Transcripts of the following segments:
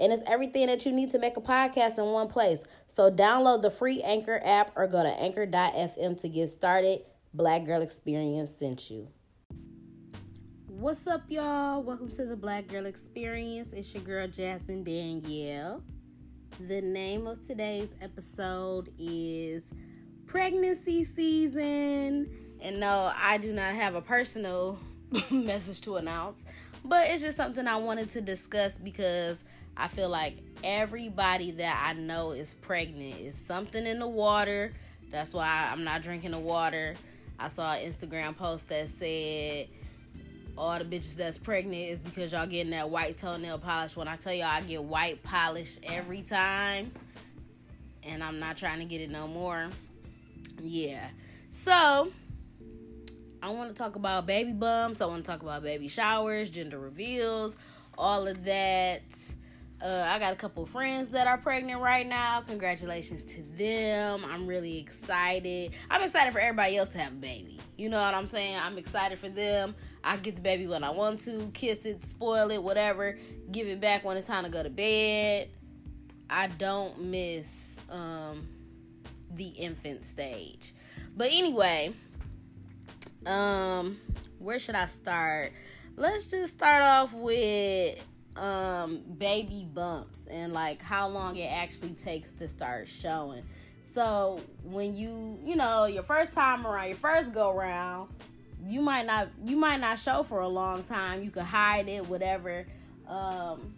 And it's everything that you need to make a podcast in one place. So download the free Anchor app or go to anchor.fm to get started. Black Girl Experience sent you. What's up, y'all? Welcome to the Black Girl Experience. It's your girl, Jasmine Danielle. The name of today's episode is Pregnancy Season. And no, I do not have a personal message to announce, but it's just something I wanted to discuss because I feel like everybody that I know is pregnant. Is something in the water. That's why I'm not drinking the water. I saw an Instagram post that said all the bitches that's pregnant is because y'all getting that white toenail polish. When I tell y'all I get white polish every time, and I'm not trying to get it no more. Yeah. So I want to talk about baby bumps. I want to talk about baby showers, gender reveals, all of that. Uh, I got a couple friends that are pregnant right now. Congratulations to them. I'm really excited. I'm excited for everybody else to have a baby. You know what I'm saying? I'm excited for them. I get the baby when I want to, kiss it, spoil it, whatever, give it back when it's time to go to bed. I don't miss um, the infant stage. But anyway, um, where should I start? Let's just start off with um baby bumps and like how long it actually takes to start showing. So when you, you know, your first time around, your first go round, you might not you might not show for a long time. You could hide it, whatever. Um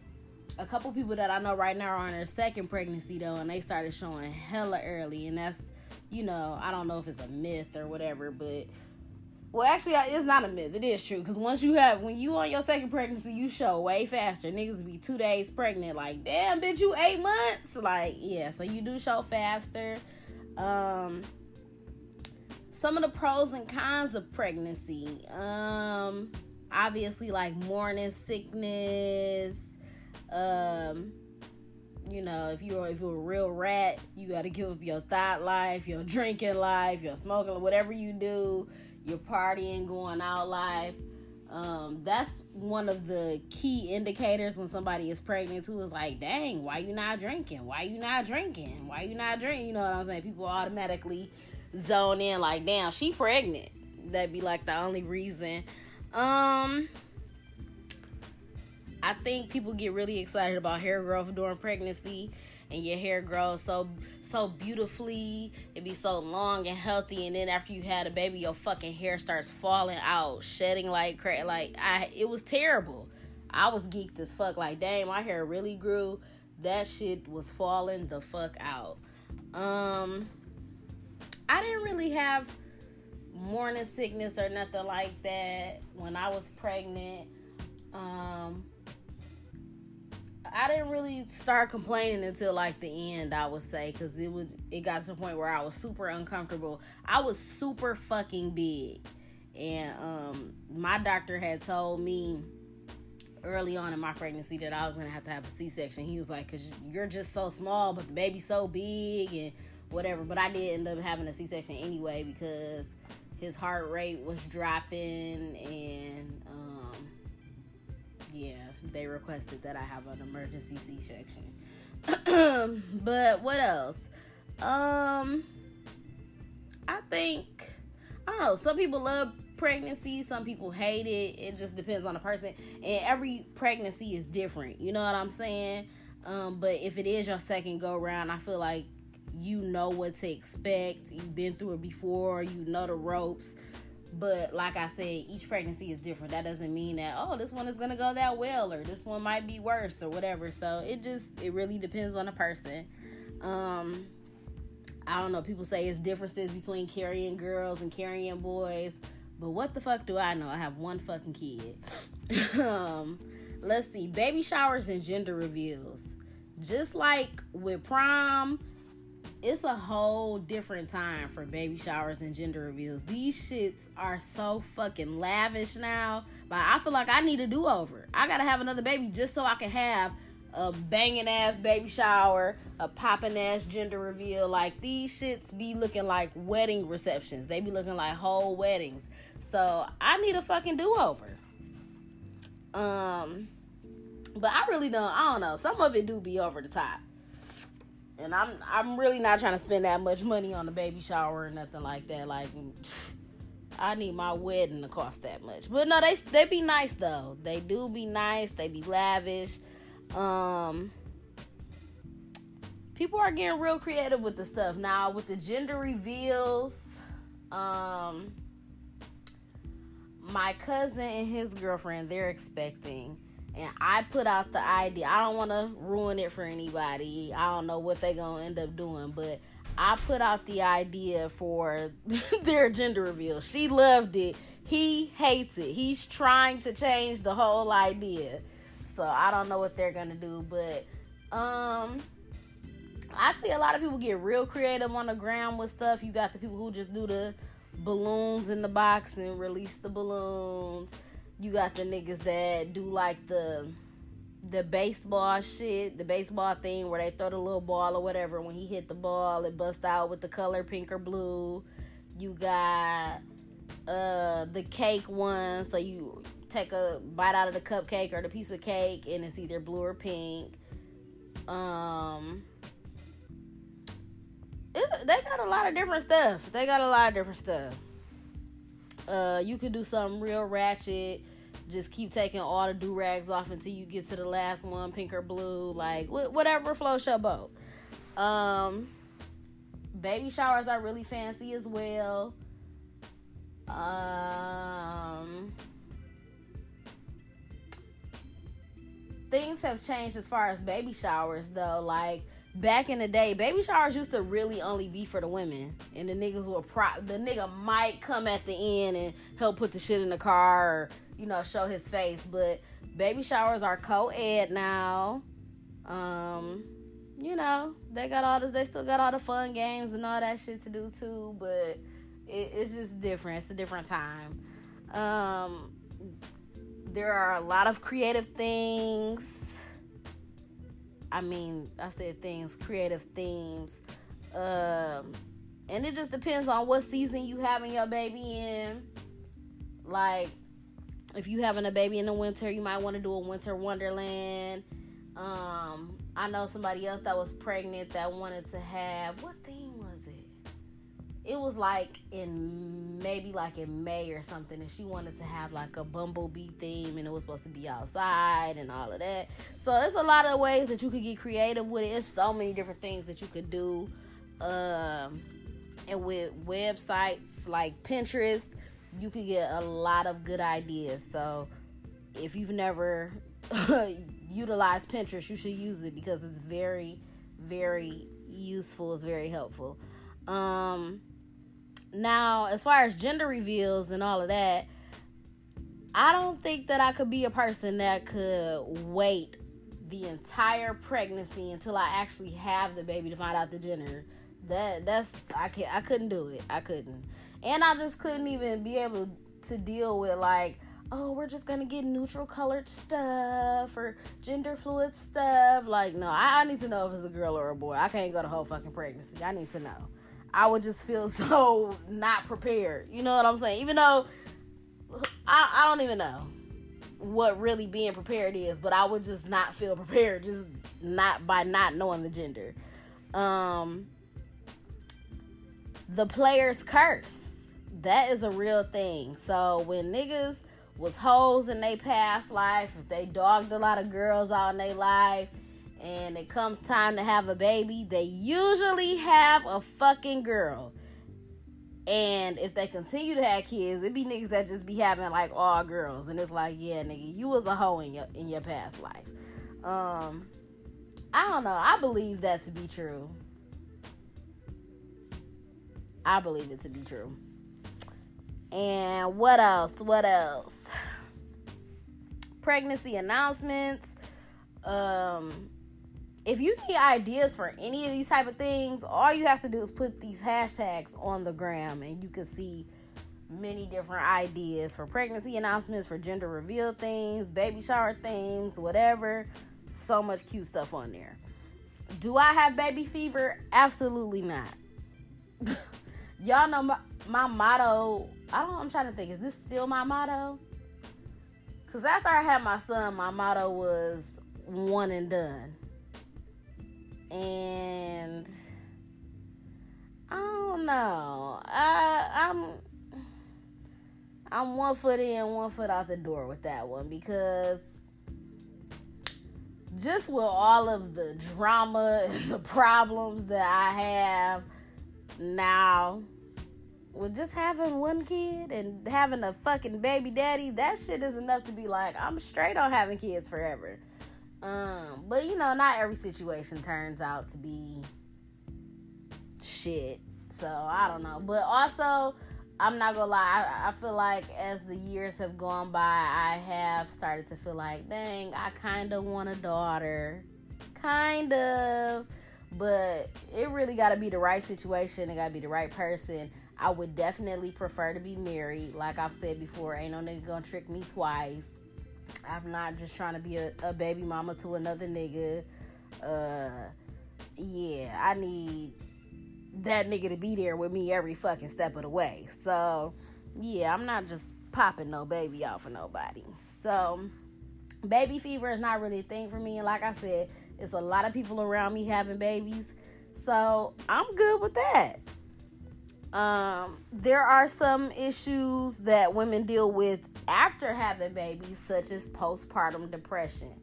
a couple people that I know right now are on their second pregnancy though, and they started showing hella early, and that's you know I don't know if it's a myth or whatever, but well, actually, it's not a myth. It is true because once you have, when you on your second pregnancy, you show way faster. Niggas be two days pregnant, like damn, bitch, you eight months. Like yeah, so you do show faster. Um, some of the pros and cons of pregnancy. Um, obviously, like morning sickness. Um, you know, if you're if you're a real rat, you got to give up your thought life, your drinking life, your smoking, whatever you do you're partying, going out live. Um, that's one of the key indicators when somebody is pregnant too. Is like, dang, why you not drinking? Why you not drinking? Why you not drinking? You know what I'm saying? People automatically zone in like, damn, she pregnant. That'd be like the only reason. Um, I think people get really excited about hair growth during pregnancy and your hair grows so so beautifully it be so long and healthy and then after you had a baby your fucking hair starts falling out shedding like crazy like i it was terrible. I was geeked as fuck like dang my hair really grew. That shit was falling the fuck out. Um i didn't really have morning sickness or nothing like that when i was pregnant. Um I didn't really start complaining until like the end, I would say, because it was it got to the point where I was super uncomfortable. I was super fucking big, and um, my doctor had told me early on in my pregnancy that I was gonna have to have a C-section. He was like, "Cause you're just so small, but the baby's so big and whatever." But I did end up having a C-section anyway because his heart rate was dropping and um, yeah they requested that I have an emergency C section. but what else? Um, I think I don't know. Some people love pregnancy, some people hate it. It just depends on the person, and every pregnancy is different. You know what I'm saying? Um, but if it is your second go round, I feel like you know what to expect. You've been through it before. You know the ropes. But like I said, each pregnancy is different. That doesn't mean that oh, this one is gonna go that well or this one might be worse or whatever. So it just it really depends on the person. Um, I don't know. People say it's differences between carrying girls and carrying boys, but what the fuck do I know? I have one fucking kid. um, let's see, baby showers and gender reveals. Just like with prom, it's a whole different time for baby showers and gender reveals. These shits are so fucking lavish now. Like I feel like I need a do over. I gotta have another baby just so I can have a banging ass baby shower, a popping ass gender reveal. Like these shits be looking like wedding receptions. They be looking like whole weddings. So I need a fucking do over. Um, but I really don't. I don't know. Some of it do be over the top and I'm I'm really not trying to spend that much money on a baby shower or nothing like that. Like I need my wedding to cost that much. But no, they they be nice though. They do be nice. They be lavish. Um people are getting real creative with the stuff now with the gender reveals. Um my cousin and his girlfriend, they're expecting and I put out the idea. I don't want to ruin it for anybody. I don't know what they're going to end up doing, but I put out the idea for their gender reveal. She loved it. He hates it. He's trying to change the whole idea. So I don't know what they're going to do, but um I see a lot of people get real creative on the ground with stuff. You got the people who just do the balloons in the box and release the balloons you got the niggas that do like the the baseball shit, the baseball thing where they throw the little ball or whatever. When he hit the ball, it busts out with the color pink or blue. You got uh the cake one, so you take a bite out of the cupcake or the piece of cake, and it's either blue or pink. Um, it, they got a lot of different stuff. They got a lot of different stuff. Uh, you could do something real ratchet just keep taking all the do rags off until you get to the last one, pink or blue, like whatever floats your boat. Um, baby showers are really fancy as well. Um, things have changed as far as baby showers though. Like back in the day, baby showers used to really only be for the women, and the niggas were pro. The nigga might come at the end and help put the shit in the car, or you know, show his face. But baby showers are co-ed now. Um, you know, they got all this. They still got all the fun games and all that shit to do too. But it, it's just different. It's a different time. Um, there are a lot of creative things. I mean, I said things, creative themes. Um, and it just depends on what season you having your baby in. Like, if you having a baby in the winter, you might want to do a winter wonderland. Um, I know somebody else that was pregnant that wanted to have what it? It was like in maybe like in May or something, and she wanted to have like a bumblebee theme, and it was supposed to be outside and all of that. So there's a lot of ways that you could get creative with it. It's so many different things that you could do. Um, and with websites like Pinterest, you could get a lot of good ideas. So if you've never utilized Pinterest, you should use it because it's very, very useful. It's very helpful. Um, now, as far as gender reveals and all of that, I don't think that I could be a person that could wait the entire pregnancy until I actually have the baby to find out the gender. That that's I can I couldn't do it. I couldn't. And I just couldn't even be able to deal with like, oh, we're just gonna get neutral colored stuff or gender fluid stuff. Like, no, I, I need to know if it's a girl or a boy. I can't go the whole fucking pregnancy. I need to know. I would just feel so not prepared. You know what I'm saying? Even though I, I don't even know what really being prepared is, but I would just not feel prepared just not by not knowing the gender. Um the player's curse that is a real thing. So when niggas was hoes in their past life, if they dogged a lot of girls out in their life, and it comes time to have a baby, they usually have a fucking girl. And if they continue to have kids, it be niggas that just be having like all girls, and it's like, yeah, nigga, you was a hoe in your in your past life. Um, I don't know. I believe that to be true. I believe it to be true. And what else? What else? Pregnancy announcements. Um, if you need ideas for any of these type of things, all you have to do is put these hashtags on the gram and you can see many different ideas for pregnancy announcements, for gender reveal things, baby shower things, whatever. So much cute stuff on there. Do I have baby fever? Absolutely not. Y'all know my, my motto. I don't I'm trying to think, is this still my motto? Cause after I had my son, my motto was one and done and I don't know. I I'm I'm one foot in, one foot out the door with that one because just with all of the drama and the problems that I have now with just having one kid and having a fucking baby daddy, that shit is enough to be like, I'm straight on having kids forever. Um, but you know, not every situation turns out to be shit. So I don't know. But also, I'm not gonna lie, I, I, feel like as the years have gone by, I have started to feel like, dang, I kind of want a daughter. Kind of. But it really gotta be the right situation, it gotta be the right person. I would definitely prefer to be married. Like I've said before, ain't no nigga gonna trick me twice. I'm not just trying to be a, a baby mama to another nigga. Uh, yeah, I need that nigga to be there with me every fucking step of the way. So, yeah, I'm not just popping no baby out for nobody. So, baby fever is not really a thing for me. And like I said, it's a lot of people around me having babies. So, I'm good with that. Um, there are some issues that women deal with after having babies, such as postpartum depression.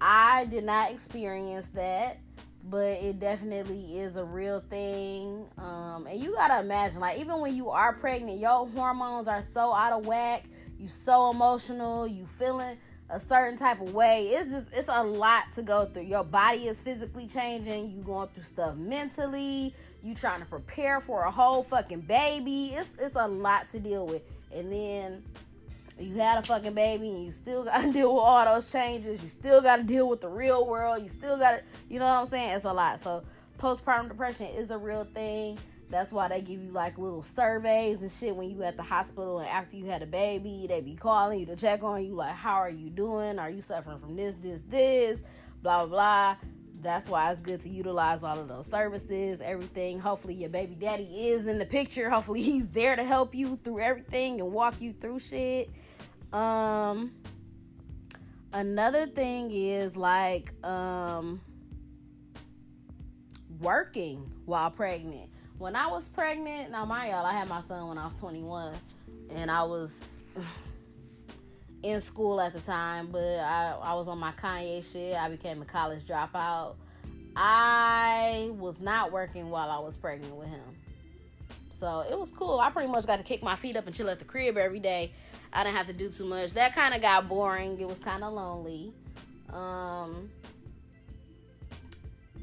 I did not experience that, but it definitely is a real thing. Um, and you gotta imagine, like, even when you are pregnant, your hormones are so out of whack, you so emotional, you feeling a certain type of way. It's just it's a lot to go through. Your body is physically changing, you going through stuff mentally, you trying to prepare for a whole fucking baby. It's it's a lot to deal with. And then you had a fucking baby and you still got to deal with all those changes. You still got to deal with the real world. You still got to, you know what I'm saying? It's a lot. So, postpartum depression is a real thing. That's why they give you like little surveys and shit when you at the hospital and after you had a baby, they be calling you to check on you like how are you doing? Are you suffering from this, this, this, blah blah blah. That's why it's good to utilize all of those services, everything. Hopefully your baby daddy is in the picture. Hopefully he's there to help you through everything and walk you through shit. Um another thing is like um working while pregnant. When I was pregnant, now my y'all, I had my son when I was 21 and I was in school at the time, but I, I was on my Kanye shit. I became a college dropout. I was not working while I was pregnant with him. So it was cool. I pretty much got to kick my feet up and chill at the crib every day. I didn't have to do too much. That kind of got boring. It was kind of lonely. Um,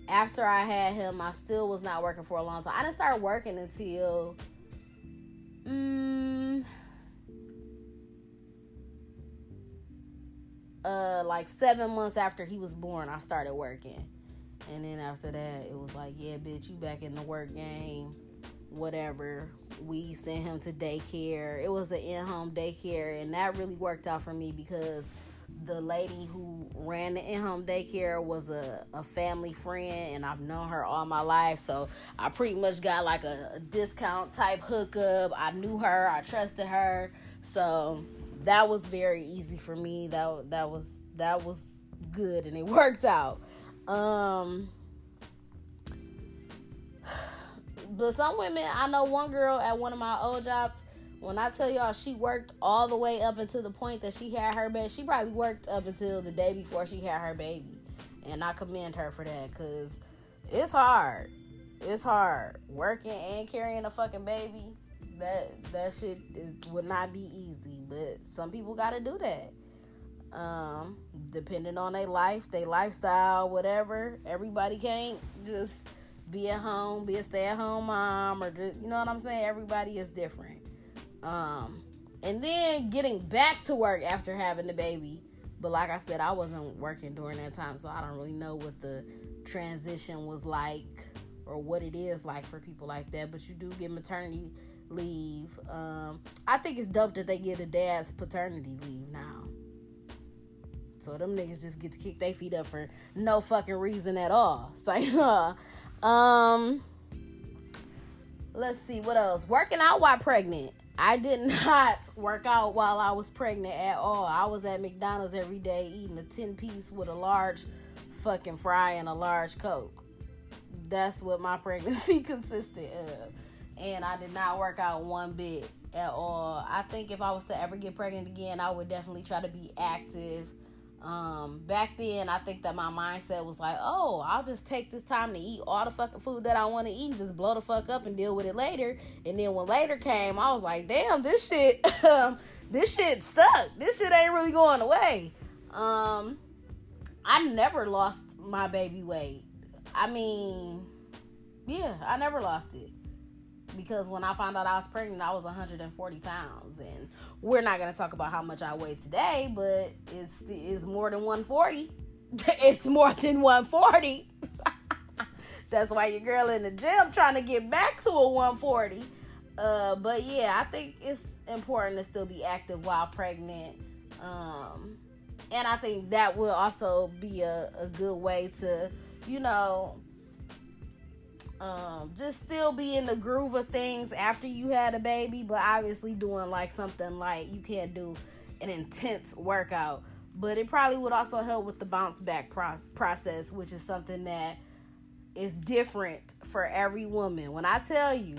after I had him, I still was not working for a long time. I didn't start working until um, uh, like seven months after he was born. I started working, and then after that, it was like, yeah, bitch, you back in the work game whatever. We sent him to daycare. It was an in home daycare, and that really worked out for me because the lady who ran the in home daycare was a, a family friend, and I've known her all my life. So I pretty much got like a, a discount type hookup. I knew her, I trusted her. So that was very easy for me. That that was that was good and it worked out. Um but some women, I know one girl at one of my old jobs. When I tell y'all, she worked all the way up until the point that she had her baby. She probably worked up until the day before she had her baby, and I commend her for that because it's hard. It's hard working and carrying a fucking baby. That that shit is, would not be easy, but some people got to do that. Um, depending on their life, their lifestyle, whatever. Everybody can't just be at home, be a stay at home mom, or just, you know what I'm saying? Everybody is different. Um, and then getting back to work after having the baby. But like I said, I wasn't working during that time, so I don't really know what the transition was like or what it is like for people like that. But you do get maternity leave. Um, I think it's dope that they get a dad's paternity leave now. So them niggas just get to kick their feet up for no fucking reason at all. So, uh, um, let's see what else. Working out while pregnant. I did not work out while I was pregnant at all. I was at McDonald's every day eating a 10 piece with a large fucking fry and a large Coke. That's what my pregnancy consisted of. And I did not work out one bit at all. I think if I was to ever get pregnant again, I would definitely try to be active um, back then, I think that my mindset was like, oh, I'll just take this time to eat all the fucking food that I want to eat and just blow the fuck up and deal with it later. And then when later came, I was like, damn, this shit, this shit stuck. This shit ain't really going away. Um, I never lost my baby weight. I mean, yeah, I never lost it because when I found out I was pregnant, I was 140 pounds, and we're not gonna talk about how much I weigh today, but it's it's more than 140. it's more than 140. That's why your girl in the gym trying to get back to a 140. Uh, but yeah, I think it's important to still be active while pregnant. Um, and I think that will also be a, a good way to, you know, um, just still be in the groove of things after you had a baby, but obviously doing like something like you can't do an intense workout. But it probably would also help with the bounce back pro- process, which is something that is different for every woman. When I tell you,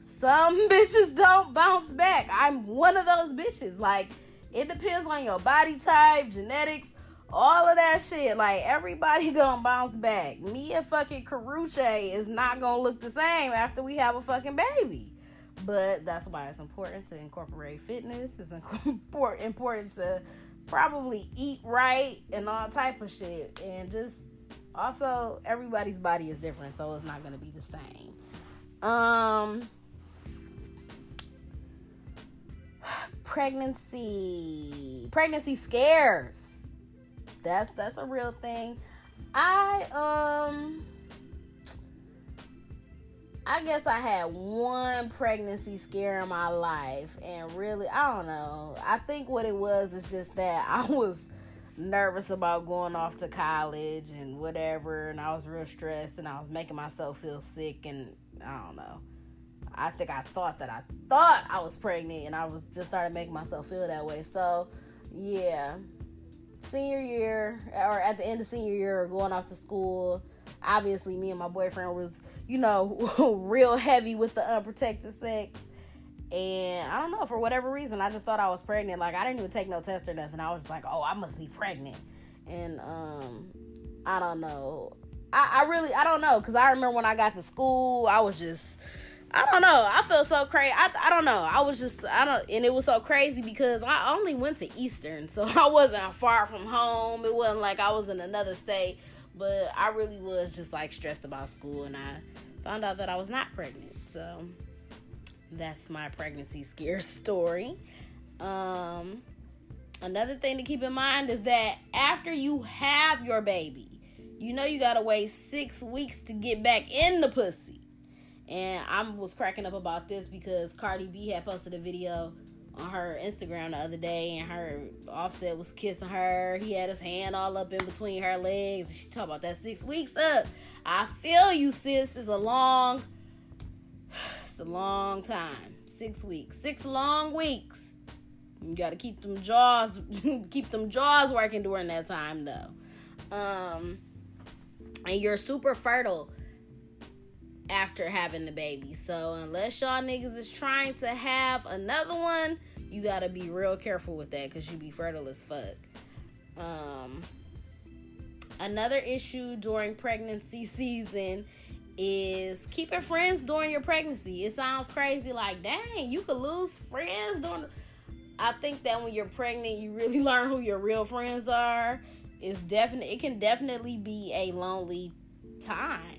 some bitches don't bounce back. I'm one of those bitches. Like, it depends on your body type, genetics, all of that shit. Like everybody don't bounce back. Me and fucking Karrueche is not gonna look the same after we have a fucking baby. But that's why it's important to incorporate fitness. It's important to probably eat right and all type of shit. And just also everybody's body is different, so it's not gonna be the same. Um pregnancy pregnancy scares that's that's a real thing. I um I guess I had one pregnancy scare in my life and really I don't know. I think what it was is just that I was nervous about going off to college and whatever and I was real stressed and I was making myself feel sick and I don't know. I think I thought that I thought I was pregnant and I was just started making myself feel that way. So, yeah senior year or at the end of senior year or going off to school obviously me and my boyfriend was you know real heavy with the unprotected sex. And i don't know for whatever reason i just thought i was pregnant. Like i didn't even take no test or nothing. I was just like oh i must be pregnant. And um i don't know. I, I really i don't know because i remember when i got to school i was just I don't know. I felt so crazy. I, I don't know. I was just I don't and it was so crazy because I only went to Eastern, so I wasn't far from home. It wasn't like I was in another state, but I really was just like stressed about school and I found out that I was not pregnant. So that's my pregnancy scare story. Um another thing to keep in mind is that after you have your baby, you know you got to wait 6 weeks to get back in the pussy. And I was cracking up about this because Cardi B had posted a video on her Instagram the other day, and her Offset was kissing her. He had his hand all up in between her legs. She talked about that six weeks up. I feel you, sis. It's a long, it's a long time. Six weeks, six long weeks. You got to keep them jaws, keep them jaws working during that time, though. Um, and you're super fertile after having the baby. So unless y'all niggas is trying to have another one, you gotta be real careful with that because you be fertile as fuck. Um, another issue during pregnancy season is keeping friends during your pregnancy. It sounds crazy, like dang, you could lose friends during. I think that when you're pregnant, you really learn who your real friends are. It's definitely it can definitely be a lonely time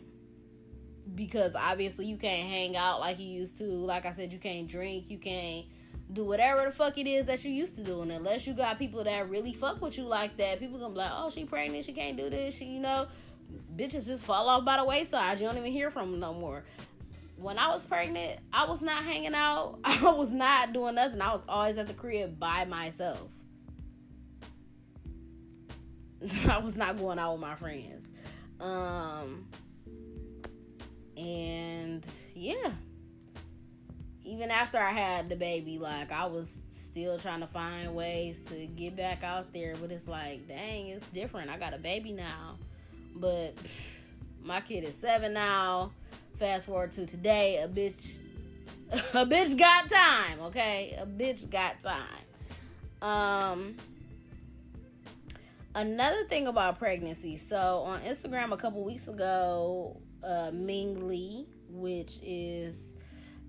because obviously you can't hang out like you used to. Like I said, you can't drink, you can't do whatever the fuck it is that you used to do. Unless you got people that really fuck with you like that, people gonna be like, oh, she pregnant, she can't do this, she, you know. bitches just fall off by the wayside. You don't even hear from them no more. When I was pregnant, I was not hanging out. I was not doing nothing. I was always at the crib by myself. I was not going out with my friends. Um and yeah. Even after I had the baby, like I was still trying to find ways to get back out there, but it's like, dang, it's different. I got a baby now. But my kid is 7 now. Fast forward to today, a bitch a bitch got time, okay? A bitch got time. Um another thing about pregnancy. So on Instagram a couple weeks ago, uh, Ming Lee, which is,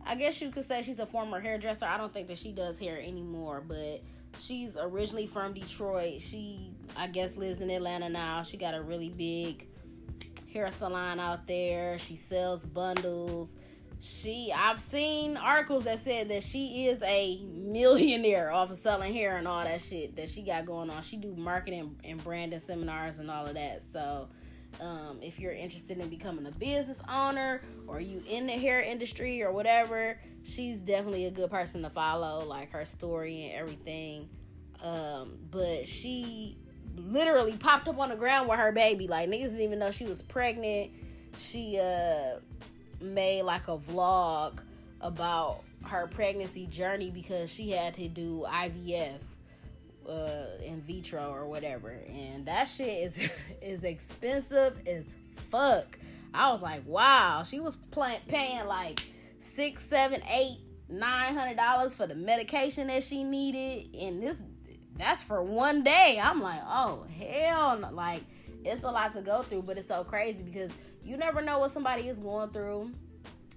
I guess you could say she's a former hairdresser. I don't think that she does hair anymore, but she's originally from Detroit. She, I guess, lives in Atlanta now. She got a really big hair salon out there. She sells bundles she I've seen articles that said that she is a millionaire off of selling hair and all that shit that she got going on. She do marketing and branding seminars and all of that. So um, if you're interested in becoming a business owner or you in the hair industry or whatever, she's definitely a good person to follow, like her story and everything. Um, but she literally popped up on the ground with her baby. Like niggas didn't even know she was pregnant. She uh made like a vlog about her pregnancy journey because she had to do IVF uh, in vitro or whatever, and that shit is is expensive as fuck. I was like, wow, she was pay- paying like six, seven, eight, nine hundred dollars for the medication that she needed, and this that's for one day. I'm like, oh hell, no. like it's a lot to go through, but it's so crazy because you never know what somebody is going through.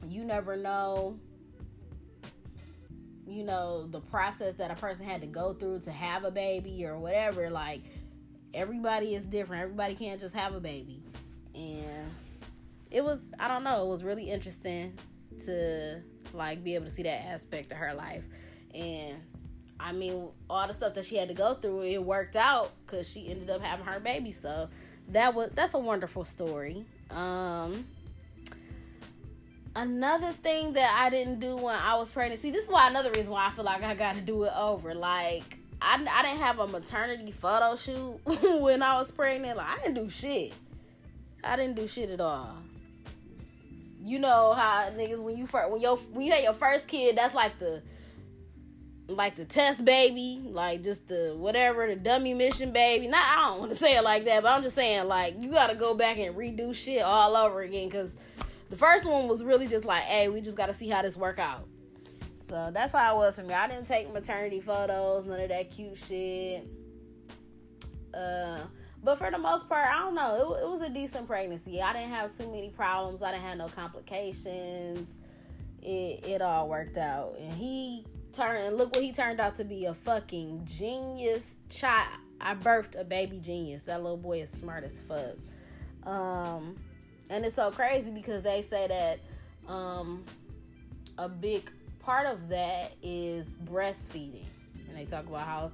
You never know you know the process that a person had to go through to have a baby or whatever. Like everybody is different. Everybody can't just have a baby. And it was i don't know it was really interesting to like be able to see that aspect of her life. And i mean all the stuff that she had to go through it worked out because she ended up having her baby. So that was that's a wonderful story. Um another thing that I didn't do when I was pregnant. See, this is why another reason why I feel like I got to do it over. Like I, I didn't have a maternity photo shoot when I was pregnant. Like I didn't do shit. I didn't do shit at all. You know how niggas when you first when your when you had your first kid, that's like the like the test baby, like just the whatever, the dummy mission baby. Not I don't want to say it like that, but I'm just saying like you got to go back and redo shit all over again because the first one was really just like, hey, we just got to see how this work out. So that's how it was for me. I didn't take maternity photos, none of that cute shit. Uh, but for the most part, I don't know. It, it was a decent pregnancy. I didn't have too many problems. I didn't have no complications. It it all worked out, and he and look what he turned out to be a fucking genius child. I birthed a baby genius. That little boy is smart as fuck. Um, and it's so crazy because they say that um, a big part of that is breastfeeding, and they talk about how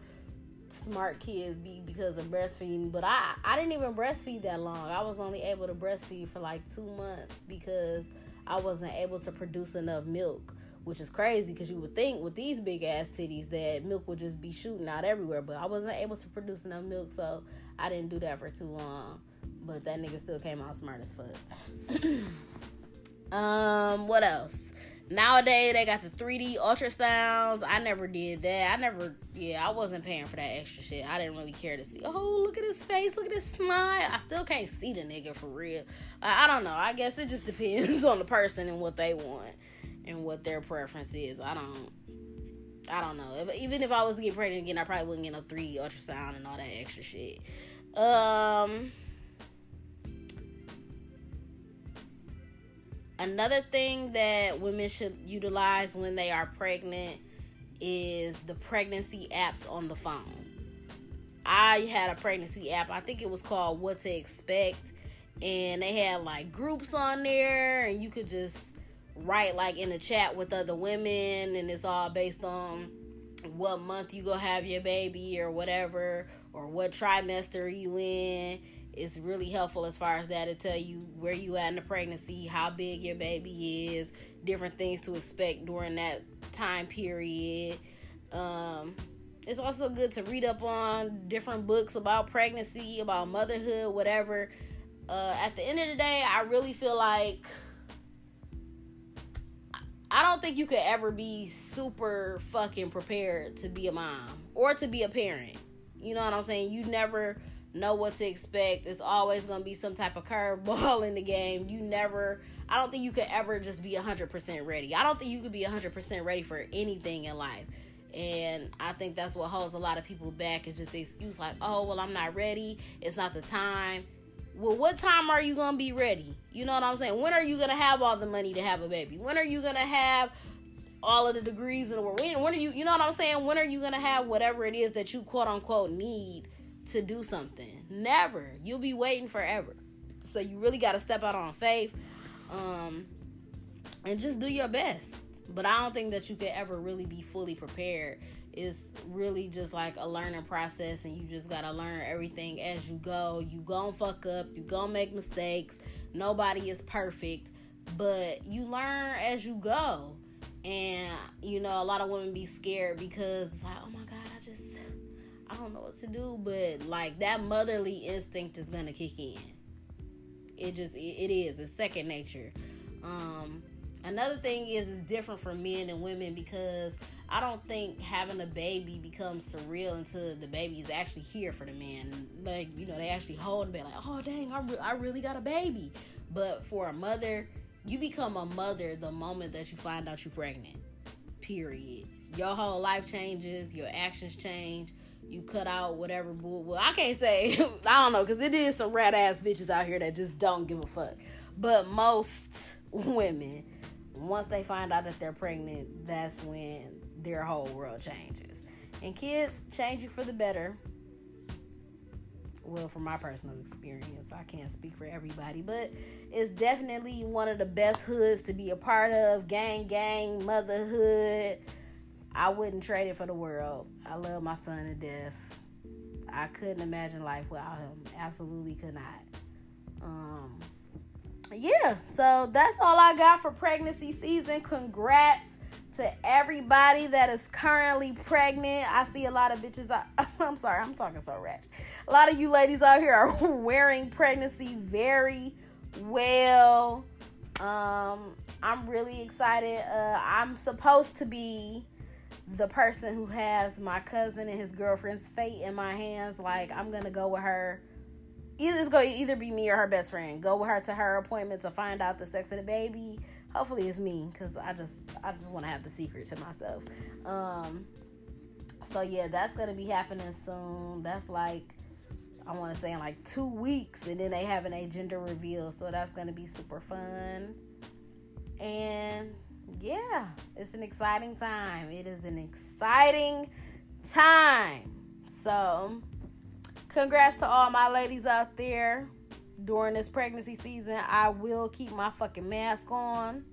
smart kids be because of breastfeeding. But I I didn't even breastfeed that long. I was only able to breastfeed for like two months because I wasn't able to produce enough milk which is crazy because you would think with these big ass titties that milk would just be shooting out everywhere. But I wasn't able to produce enough milk, so I didn't do that for too long. But that nigga still came out smart as fuck. um, what else? Nowadays they got the 3D ultrasounds. I never did that. I never, yeah, I wasn't paying for that extra shit. I didn't really care to see. Oh, look at his face. Look at his smile. I still can't see the nigga for real. I, I don't know. I guess it just depends on the person and what they want and what their preference is. I don't. I don't know. Even if I was to get pregnant again, I probably wouldn't get no three ultrasound and all that extra shit. Um. Another thing that women should utilize when they are pregnant is the pregnancy apps on the phone. I had a pregnancy app. I think it was called What to Expect. And they had like groups on there, and you could just write like in the chat with other women and it's all based on what month you gonna have your baby or whatever or what trimester you in it's really helpful as far as that to tell you where you at in the pregnancy, how big your baby is, different things to expect during that time period. Um, it's also good to read up on different books about pregnancy, about motherhood, whatever. Uh, at the end of the day, I really feel like I don't think you could ever be super fucking prepared to be a mom or to be a parent. You know what I'm saying? You never know what to expect. It's always going to be some type of curveball in the game. You never, I don't think you could ever just be 100% ready. I don't think you could be 100% ready for anything in life. And I think that's what holds a lot of people back is just the excuse like, oh, well, I'm not ready. It's not the time well, what time are you to be ready? You know what I'm saying? When are you to have all the money to have a baby? When are you to have all of the degrees in the world? When, when are you, you know what I'm saying? When are you to have whatever it is that you quote unquote need to do something? Never. You'll be waiting forever. So you really got to step out on faith um, and just do your best. But I don't think that you could ever really be fully prepared it's really just like a learning process and you just gotta learn everything as you go. You gonna fuck up. You gonna make mistakes. Nobody is perfect but you learn as you go. And you know a lot of women be scared because like oh my god i just i don't know what to do. But like that motherly instinct is gonna kick in. It just it, is. It's second nature. Um another thing is it's different for men and women because I don't think having a baby becomes surreal until the baby is actually here for the man. Like, you know, they actually hold and be like, oh, dang, I, re- I really got a baby. But for a mother, you become a mother the moment that you find out you're pregnant. Period. Your whole life changes, your actions change. You cut out whatever bull. Well, I can't say, I don't know, because it is some rat ass bitches out here that just don't give a fuck. But most women, once they find out that they're pregnant, that's when their whole world changes. And kids change you for the better. Well, from my personal experience, I can't speak for everybody, but it's definitely one of the best hoods to be a part of. Gang, gang, motherhood. I wouldn't trade it for the world. I love my son to death. I couldn't imagine life without him. Absolutely could not. Um, yeah, so that's all I got for pregnancy season. Congrats to everybody that is currently pregnant. I see a lot of bitches. Out, I'm sorry, I'm talking so ratchet. A lot of you ladies out here are wearing pregnancy very well. Um, I'm really excited. Uh, I'm supposed to be the person who has my cousin and his girlfriend's fate in my hands. Like I'm gonna go with her. It's to either be me or her best friend. Go with her to her appointment to find out the sex of the baby. Hopefully it's me because i just i just want to have the secret to myself. Um so yeah that's gonna be happening soon. That's like i want to say in like two weeks and then they having a gender reveal so that's gonna be super fun. And yeah it's an exciting time. It is an exciting time. So congrats to all my ladies out there during this pregnancy season, I will keep my fucking mask on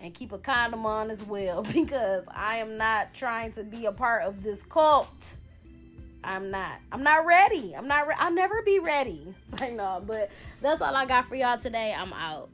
and keep a condom on as well because I am not trying to be a part of this cult. I'm not. I'm not ready. I'm not. Re- I'll never be ready. Like no, but that's all I got for y'all today. I'm out.